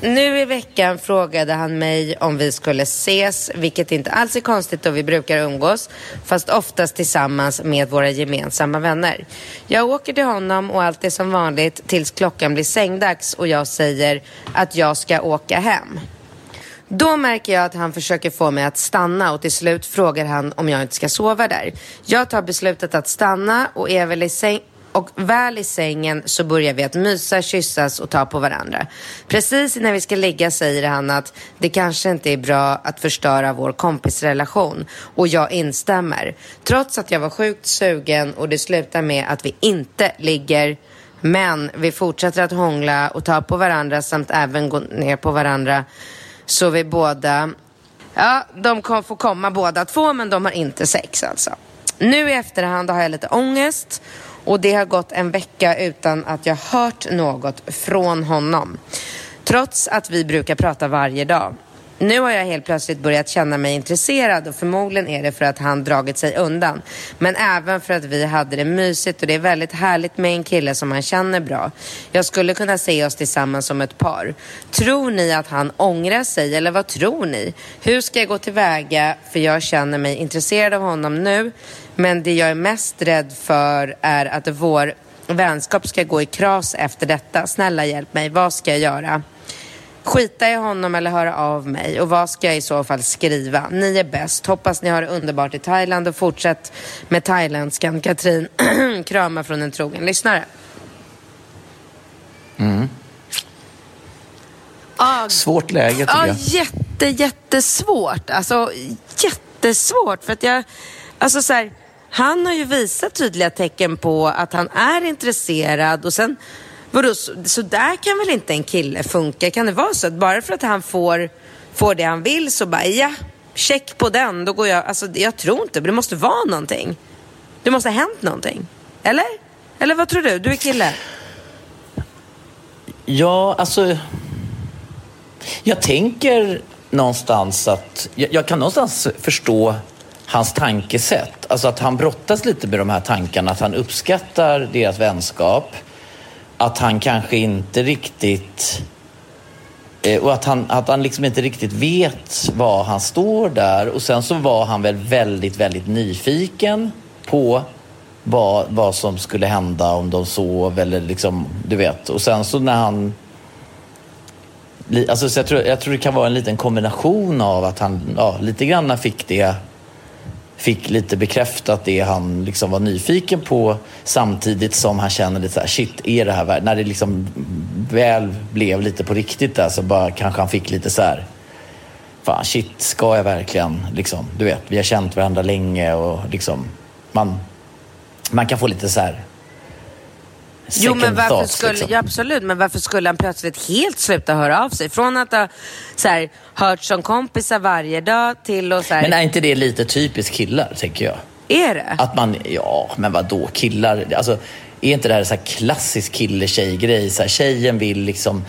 Nu i veckan frågade han mig om vi skulle ses, vilket inte alls är konstigt då vi brukar umgås, fast oftast tillsammans med våra gemensamma vänner. Jag åker till honom och allt är som vanligt tills klockan blir sängdags och jag säger att jag ska åka hem. Då märker jag att han försöker få mig att stanna och till slut frågar han om jag inte ska sova där. Jag tar beslutet att stanna och är väl i säng och väl i sängen så börjar vi att mysa, kyssas och ta på varandra. Precis innan vi ska ligga säger han att det kanske inte är bra att förstöra vår kompisrelation. Och jag instämmer. Trots att jag var sjukt sugen och det slutar med att vi inte ligger. Men vi fortsätter att hångla och ta på varandra samt även gå ner på varandra. Så vi båda, ja, de får komma båda två men de har inte sex alltså. Nu i efterhand har jag lite ångest och det har gått en vecka utan att jag hört något från honom. Trots att vi brukar prata varje dag. Nu har jag helt plötsligt börjat känna mig intresserad och förmodligen är det för att han dragit sig undan. Men även för att vi hade det mysigt och det är väldigt härligt med en kille som man känner bra. Jag skulle kunna se oss tillsammans som ett par. Tror ni att han ångrar sig eller vad tror ni? Hur ska jag gå tillväga för jag känner mig intresserad av honom nu men det jag är mest rädd för är att vår vänskap ska gå i kras efter detta. Snälla hjälp mig, vad ska jag göra? Skita i honom eller höra av mig? Och vad ska jag i så fall skriva? Ni är bäst. Hoppas ni har det underbart i Thailand och fortsätt med thailändskan. Katrin, kramar från en trogen lyssnare. Mm. Ah, Svårt läge tycker ah, jag. Jätte, jättesvårt. Alltså jättesvårt. För att jag, alltså så här, han har ju visat tydliga tecken på att han är intresserad och sen Vadå, så, så där kan väl inte en kille funka? Kan det vara så att bara för att han får, får det han vill så bara ja, check på den, då går jag, alltså jag tror inte, men det måste vara någonting. Det måste ha hänt någonting. Eller? Eller vad tror du? Du är kille. Ja, alltså... Jag tänker någonstans att... Jag, jag kan någonstans förstå hans tankesätt. Alltså att han brottas lite med de här tankarna, att han uppskattar deras vänskap. Att han kanske inte riktigt... Eh, och att han, att han liksom inte riktigt vet var han står där. Och sen så var han väl väldigt, väldigt nyfiken på vad, vad som skulle hända om de sov eller liksom, du vet. Och sen så när han... Alltså, så jag, tror, jag tror det kan vara en liten kombination av att han ja, lite grann fick det fick lite bekräftat det han liksom var nyfiken på samtidigt som han känner lite så här, shit, är det här värt? När det liksom väl blev lite på riktigt där så bara kanske han fick lite så här, fan shit, ska jag verkligen liksom, du vet, vi har känt varandra länge och liksom, man, man kan få lite så här Jo, men varför thoughts, skulle, liksom. ja, absolut, men varför skulle han plötsligt helt sluta höra av sig? Från att ha så här, hört som kompisar varje dag till att så här, Men är inte det lite typiskt killar, tänker jag? är det? Att man, ja, men vad då killar? Alltså, är inte det här så här klassisk kille-tjej-grej? Så här, tjejen vill liksom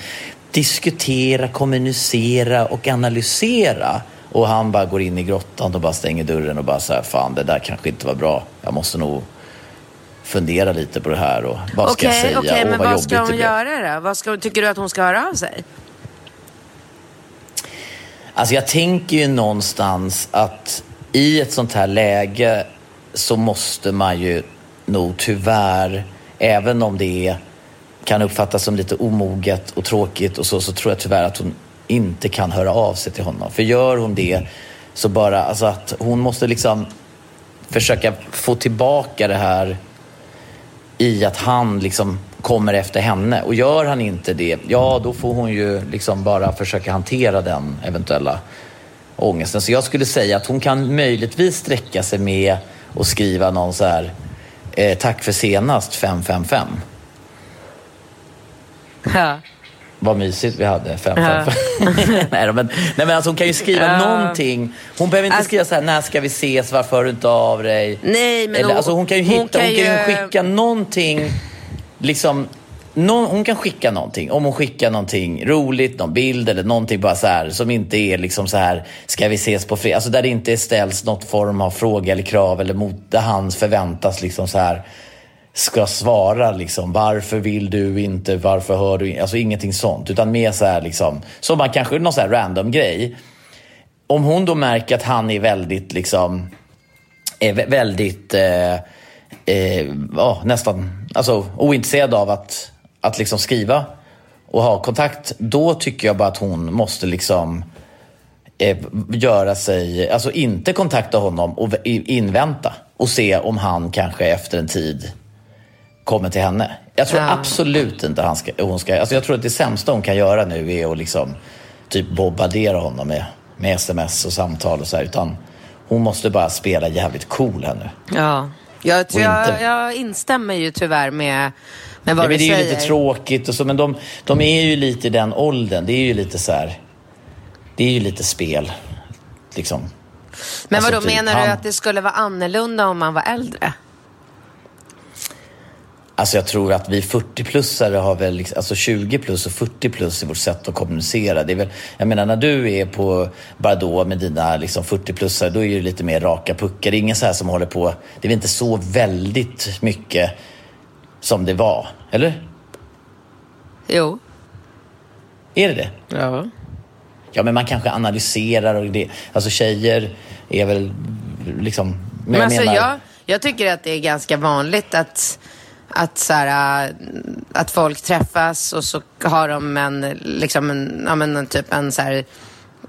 diskutera, kommunicera och analysera. Och han bara går in i grottan och bara stänger dörren och bara så här, fan det där kanske inte var bra. Jag måste nog fundera lite på det här och vad ska jag säga? okej, och men vad vad ska hon göra då? Vad ska, tycker du att hon ska höra av sig? Alltså jag tänker ju någonstans att i ett sånt här läge så måste man ju nog tyvärr, även om det är, kan uppfattas som lite omoget och tråkigt och så, så tror jag tyvärr att hon inte kan höra av sig till honom. För gör hon det så bara, alltså att hon måste liksom försöka få tillbaka det här i att han liksom kommer efter henne. Och gör han inte det, ja då får hon ju liksom bara försöka hantera den eventuella ångesten. Så jag skulle säga att hon kan möjligtvis sträcka sig med och skriva någon så här eh, tack för senast 555. Ja. Vad mysigt vi hade. 555. nej, då, men, nej men alltså hon kan ju skriva Ja. någonting. Hon behöver inte Alltså- skriva så här, när ska vi ses, varför hör du inte av dig? Nej, men Eller, hon- alltså, hon kan ju hon hitta, hon kan kan ju skicka någonting, liksom, nå- hon kan skicka någonting. Om hon skickar någonting roligt, någon bild eller någonting bara så här, som inte är liksom så här, ska vi ses på fredag? Alltså där det inte ställs något form av fråga eller krav eller mot, där han förväntas liksom så här, ska svara liksom, varför vill du inte, varför hör du inte? Alltså ingenting sånt, utan mer så här liksom, som man kanske, någon så här random grej. Om hon då märker att han är väldigt liksom, är väldigt, eh, eh, oh, nästan, alltså ointresserad av att, att liksom skriva och ha kontakt, då tycker jag bara att hon måste liksom eh, göra sig, alltså inte kontakta honom och invänta och se om han kanske efter en tid kommer till henne. Jag tror ja. absolut inte han ska, hon ska... Alltså jag tror att det sämsta hon kan göra nu är att liksom typ bombardera honom med, med sms och samtal och så här, utan hon måste bara spela jävligt cool här nu. Ja, jag, tror inte... jag, jag instämmer ju tyvärr med, med vad ja, du säger. Det är ju lite tråkigt och så, men de, de är ju lite i den åldern. Det är ju lite så här, det är ju lite spel, liksom. Men alltså, vadå, typ, menar han... du att det skulle vara annorlunda om man var äldre? Alltså jag tror att vi 40-plussare har väl, liksom, alltså 20 plus och 40 plus i vårt sätt att kommunicera. Det är väl, jag menar när du är på Bardot med dina liksom 40-plussare, då är det lite mer raka puckar. Det är ingen så här som håller på, det är väl inte så väldigt mycket som det var, eller? Jo. Är det det? Ja. Ja, men man kanske analyserar och det, alltså tjejer är väl liksom, men, men alltså, menar... jag, jag tycker att det är ganska vanligt att att, så här, äh, att folk träffas och så har de en, liksom en, ja, men, typ en så här,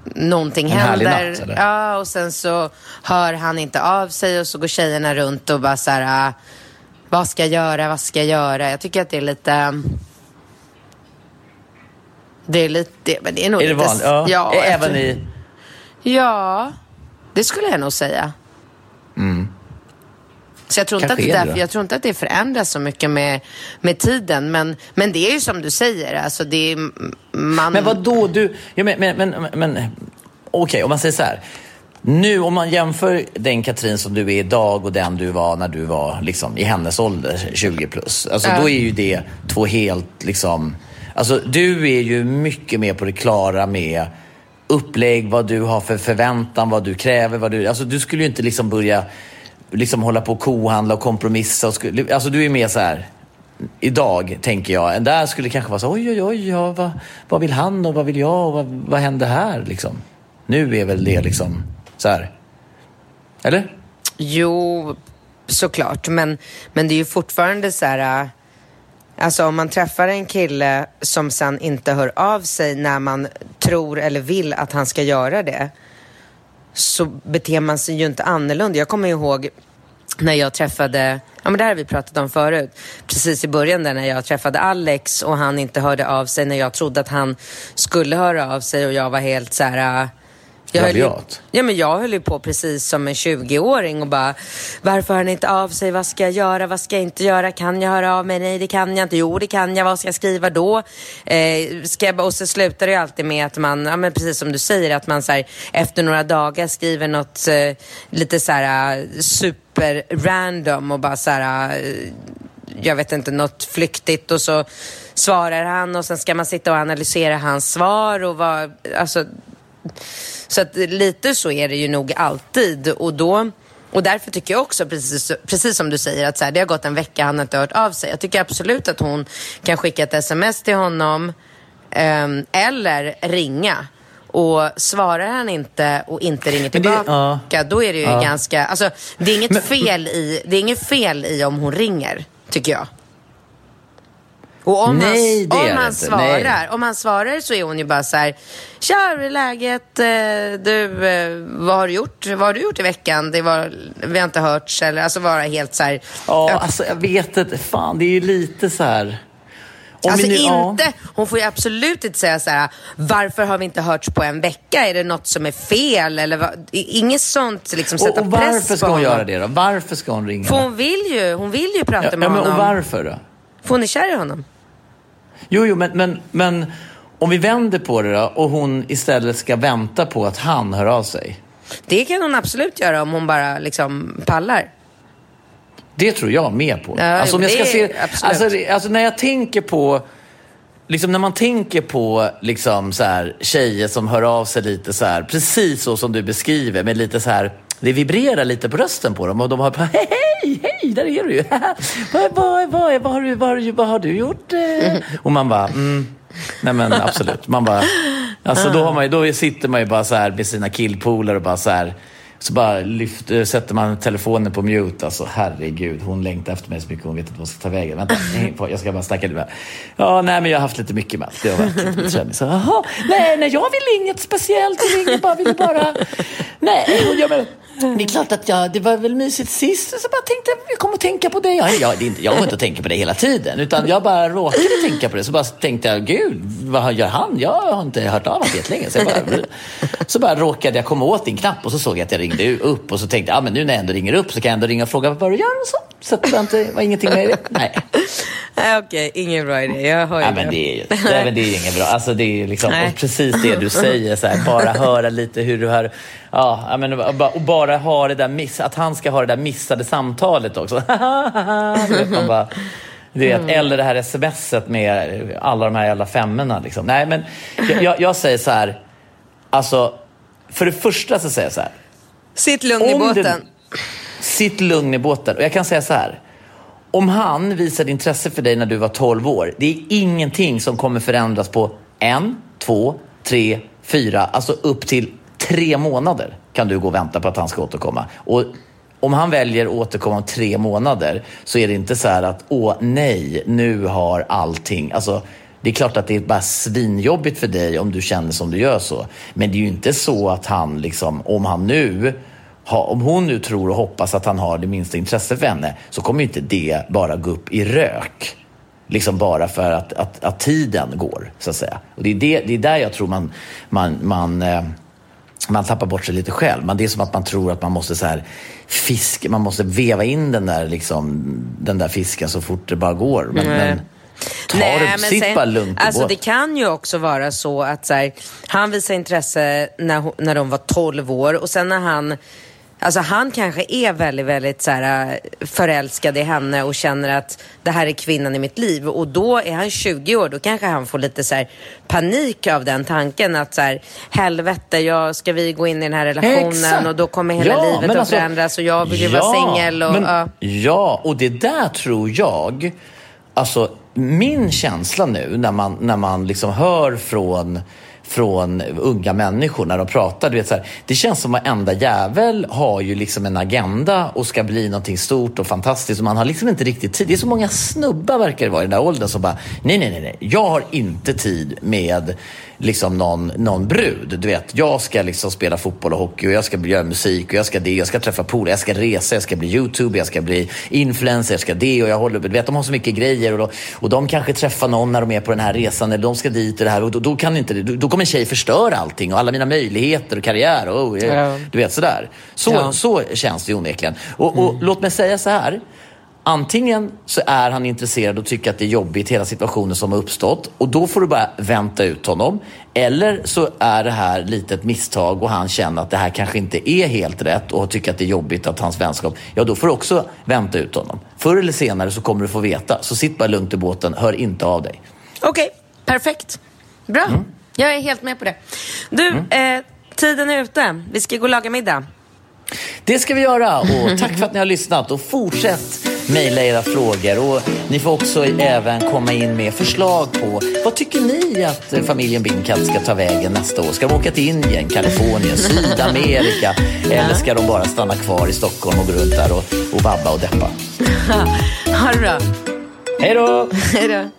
någonting en händer. Natt, eller? ja, och sen så hör han inte av sig och så går tjejerna runt och bara så här, äh, vad ska jag göra, vad ska jag göra? Jag tycker att det är lite... Det är lite, men det är nog är det lite... Vanligt? Ja, ja även i... Ja, det skulle jag nog säga. Mm. Så jag tror, inte att det därför, jag tror inte att det förändras så mycket med, med tiden. Men, men det är ju som du säger, alltså det är, man... Men vad då du... Ja, men, men, men, men Okej, okay, om man säger så här. Nu om man jämför den Katrin som du är idag och den du var när du var liksom, i hennes ålder, 20 plus. Alltså, äh. Då är ju det två helt... Liksom, alltså, du är ju mycket mer på det klara med upplägg, vad du har för förväntan, vad du kräver. Vad du, alltså, du skulle ju inte liksom börja liksom hålla på och kohandla och kompromissa. Och skulle, alltså du är mer så här, idag tänker jag. En där skulle kanske vara så oj, oj, oj, ja, vad, vad vill han och vad vill jag och vad, vad händer här liksom? Nu är väl det liksom så här. Eller? Jo, såklart. Men, men det är ju fortfarande så här... Äh, alltså om man träffar en kille som sen inte hör av sig när man tror eller vill att han ska göra det så beter man sig ju inte annorlunda. Jag kommer ihåg när jag träffade, ja men det här har vi pratat om förut, precis i början där när jag träffade Alex och han inte hörde av sig när jag trodde att han skulle höra av sig och jag var helt så här jag höll, ju, ja, men jag höll ju på precis som en 20-åring och bara Varför hör han inte av sig? Vad ska jag göra? Vad ska jag inte göra? Kan jag höra av mig? Nej, det kan jag inte. Jo, det kan jag. Vad ska jag skriva då? Eh, ska jag, och så slutar det ju alltid med att man, ja, men precis som du säger, att man så här, efter några dagar skriver något eh, lite så här eh, super random och bara så här eh, jag vet inte, något flyktigt och så svarar han och sen ska man sitta och analysera hans svar och vad, alltså så att lite så är det ju nog alltid och då och därför tycker jag också, precis, precis som du säger, att så här, det har gått en vecka, han har inte hört av sig. Jag tycker absolut att hon kan skicka ett sms till honom eh, eller ringa. Och svarar han inte och inte ringer tillbaka, det, ja. då är det ju ja. ganska... Alltså, det är inget fel i, det är inget fel i om hon ringer, tycker jag. Och om, Nej, han, om, han svarar, om han svarar så är hon ju bara så här, Tja, hur är läget? Eh, du, eh, vad har du gjort? Vad har du gjort i veckan? Det var, vi har inte hörts eller alltså vara helt så här. Ja, alltså jag vet inte. Fan, det är ju lite så här. Om alltså nu, inte, ja. hon får ju absolut inte säga så här, varför har vi inte hörts på en vecka? Är det något som är fel? Eller vad? Inget sånt, liksom sätta och, och press varför ska hon göra det då? Varför ska hon ringa? För hon vill ju, hon vill ju prata ja, med ja, men, honom. Och varför då? För hon är kär i honom. Jo, jo, men, men, men om vi vänder på det då och hon istället ska vänta på att han hör av sig. Det kan hon absolut göra om hon bara liksom pallar. Det tror jag med på. Ja, alltså, om jag ska se, alltså, alltså, när jag tänker på Liksom när man tänker på liksom så här, tjejer som hör av sig lite så här, precis så som du beskriver, med lite så här det vibrerar lite på rösten på dem och de har bara hej, hej, hej, där är du ju. vad, vad, vad, vad, har du, vad, har du, vad har du gjort? Eh? Och man bara, mm, nej men absolut. Man bara, alltså då, har man, då sitter man ju bara så här med sina killpolare och bara så här. Så bara lyft, eh, sätter man telefonen på mute. Alltså herregud, hon längtar efter mig så mycket. Hon vet inte vad hon ska ta vägen. Vänta, nej, jag ska bara snacka lite med Ja, nej men jag har haft lite mycket med. Det har varit lite med träning. Så, jaha, nej, nej, jag vill inget speciellt. Jag vill bara, vill bara... Nej, och jag menar, det är klart att jag, det var väl mysigt sist. Så bara tänkte jag, jag kommer att tänka på dig. Jag, jag, det är inte, jag går inte och tänker på det hela tiden. Utan jag bara råkade tänka på det. Så bara tänkte jag, gud, vad gör han? Jag har inte hört av honom jättelänge. Så, jag bara, så bara råkade jag komma åt din knapp och så såg jag att jag ringde upp. Och så tänkte jag, ah, men nu när jag ändå ringer upp så kan jag ändå ringa och fråga vad du gör och så. Så det var, inte, var ingenting med det. Nej. Nej, Okej, ingen bra idé. Jag hör ju Ja, men det är ju nej, men det är ju inget bra. Alltså, det är liksom, Nej. och precis det du säger, så här, bara höra lite hur du har... Ja, men, och bara- och bara ha det där miss, att han ska ha det där missade samtalet också. Man bara, du vet, Eller det här smset med alla de här jävla femmorna. Liksom. Nej, men jag, jag, jag säger så här, alltså, för det första så säger jag så här, Sitt lugn i Om det- båten. Sitt lugn i båten. Och jag kan säga så här. Om han visade intresse för dig när du var 12 år, det är ingenting som kommer förändras på en, två, tre, fyra, alltså upp till tre månader kan du gå och vänta på att han ska återkomma. Och om han väljer att återkomma om tre månader så är det inte så här att åh nej, nu har allting, alltså det är klart att det är bara svinjobbigt för dig om du känner som du gör så. Men det är ju inte så att han liksom, om han nu ha, om hon nu tror och hoppas att han har det minsta intresse för henne så kommer ju inte det bara gå upp i rök. Liksom bara för att, att, att tiden går, så att säga. Och det är, det, det är där jag tror man, man, man, eh, man tappar bort sig lite själv. Man, det är som att man tror att man måste så här fisk, man måste veva in den där, liksom, den där fisken så fort det bara går. Men, men ta det, sitt bara lugnt alltså det kan ju också vara så att så här, han visar intresse när, när de var 12 år och sen när han Alltså han kanske är väldigt, väldigt så här, äh, förälskad i henne och känner att det här är kvinnan i mitt liv. Och då är han 20 år, då kanske han får lite så här, panik av den tanken att så här, helvete, jag, ska vi gå in i den här relationen Exakt. och då kommer hela Ja, livet att alltså- förändras och jag vill ju vara singel. Och, men, ja. ja, och det där tror jag, alltså min känsla nu när man, när man liksom hör från från unga människor när de pratar. Du vet, så här, det känns som att varenda jävel har ju liksom en agenda och ska bli någonting stort och fantastiskt. Och man har liksom inte riktigt tid. Det är så många snubbar verkar det vara i den där åldern som bara, nej, nej, nej, nej. jag har inte tid med liksom någon, någon brud. Du vet, jag ska liksom spela fotboll och hockey och jag ska göra musik och jag ska det, jag ska träffa polare, jag ska resa, jag ska bli YouTube, jag ska bli influencer, jag ska det och jag håller, du vet, de har så mycket grejer och, då, och de kanske träffar någon när de är på den här resan eller de ska dit och det här och då, då kan inte, då, då kommer en tjej förstöra allting och alla mina möjligheter och karriär och oh, Ja. du vet sådär. Så, Ja. så känns det onekligen. Och, och låt mig säga så här. Antingen så är han intresserad och tycker att det är jobbigt hela situationen som har uppstått och då får du bara vänta ut honom. Eller så är det här lite ett misstag och han känner att det här kanske inte är helt rätt och tycker att det är jobbigt att hans vänskap... Ja, då får du också vänta ut honom. Förr eller senare så kommer du få veta. Så sitt bara lugnt i båten, hör inte av dig. Okej, perfekt. Bra. Mm. Jag är helt med på det. Du, eh, tiden är ute. Vi ska gå och laga middag. Det ska vi göra och tack för att ni har lyssnat och fortsätt mejla era frågor och ni får också även komma in med förslag på vad tycker ni att eh, familjen Bingkat ska ta vägen nästa år? Ska de åka till Indien, Kalifornien, Sydamerika eller ska de bara stanna kvar i Stockholm och gå runt där och, och vabba och deppa? Ha det bra. Hej då! Hej då.